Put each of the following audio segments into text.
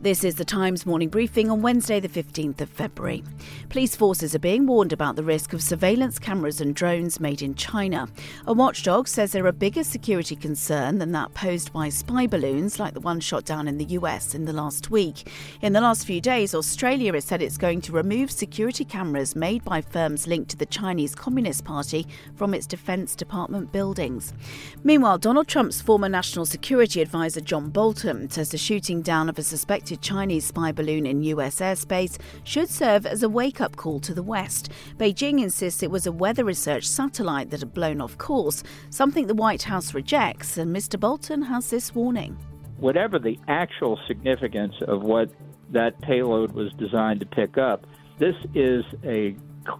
This is the Times morning briefing on Wednesday, the 15th of February. Police forces are being warned about the risk of surveillance cameras and drones made in China. A watchdog says they're a bigger security concern than that posed by spy balloons like the one shot down in the US in the last week. In the last few days, Australia has said it's going to remove security cameras made by firms linked to the Chinese Communist Party from its Defense Department buildings. Meanwhile, Donald Trump's former national security advisor John Bolton says the shooting down of a suspected Chinese spy balloon in US airspace should serve as a wake up call to the West. Beijing insists it was a weather research satellite that had blown off course, something the White House rejects, and Mr. Bolton has this warning. Whatever the actual significance of what that payload was designed to pick up, this is a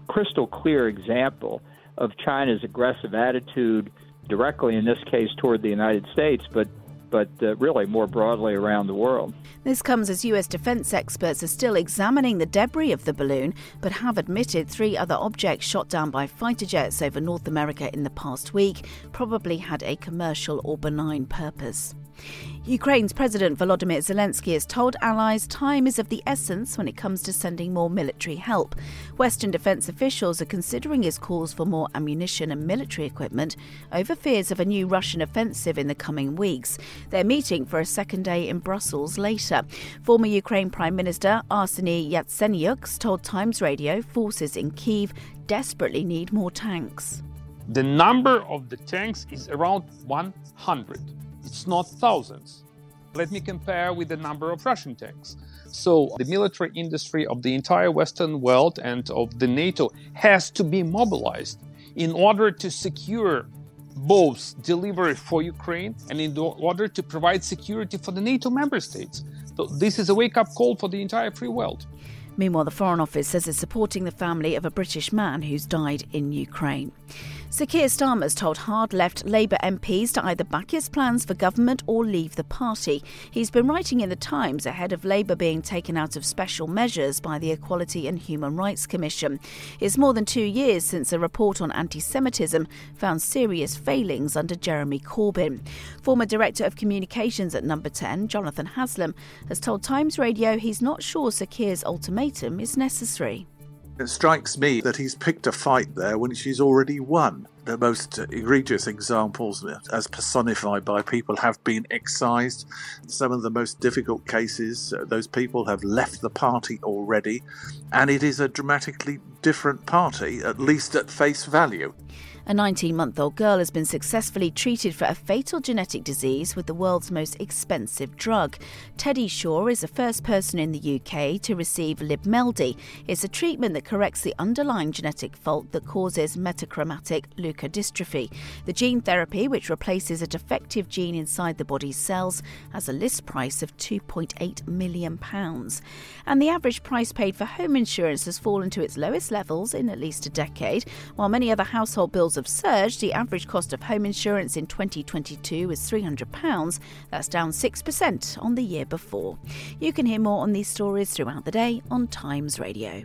crystal clear example of China's aggressive attitude directly in this case toward the United States, but but uh, really more broadly around the world. This comes as US defense experts are still examining the debris of the balloon, but have admitted three other objects shot down by fighter jets over North America in the past week probably had a commercial or benign purpose. Ukraine's President Volodymyr Zelensky has told allies time is of the essence when it comes to sending more military help. Western defense officials are considering his calls for more ammunition and military equipment over fears of a new Russian offensive in the coming weeks. They're meeting for a second day in Brussels later. Former Ukraine Prime Minister Arseniy Yatsenyuk told Times Radio forces in Kiev desperately need more tanks. The number of the tanks is around 100. It's not thousands. Let me compare with the number of Russian tanks. So, the military industry of the entire Western world and of the NATO has to be mobilized in order to secure both delivery for Ukraine and in order to provide security for the NATO member states. So, this is a wake up call for the entire free world. Meanwhile, the Foreign Office says it's supporting the family of a British man who's died in Ukraine. Sir Keir Starmer's told hard left Labour MPs to either back his plans for government or leave the party. He's been writing in the Times ahead of Labour being taken out of special measures by the Equality and Human Rights Commission. It's more than two years since a report on anti Semitism found serious failings under Jeremy Corbyn. Former Director of Communications at Number 10, Jonathan Haslam, has told Times Radio he's not sure Sir Keir's ultimatum is necessary. It strikes me that he's picked a fight there when she's already won. The most egregious examples, as personified by people, have been excised. Some of the most difficult cases, uh, those people have left the party already, and it is a dramatically different party, at least at face value. A 19 month old girl has been successfully treated for a fatal genetic disease with the world's most expensive drug. Teddy Shaw is the first person in the UK to receive Libmeldy. It's a treatment that corrects the underlying genetic fault that causes metachromatic leukodystrophy. The gene therapy, which replaces a defective gene inside the body's cells, has a list price of £2.8 million. And the average price paid for home insurance has fallen to its lowest levels in at least a decade, while many other household bills have surged, the average cost of home insurance in 2022 was £300. That's down 6% on the year before. You can hear more on these stories throughout the day on Times Radio.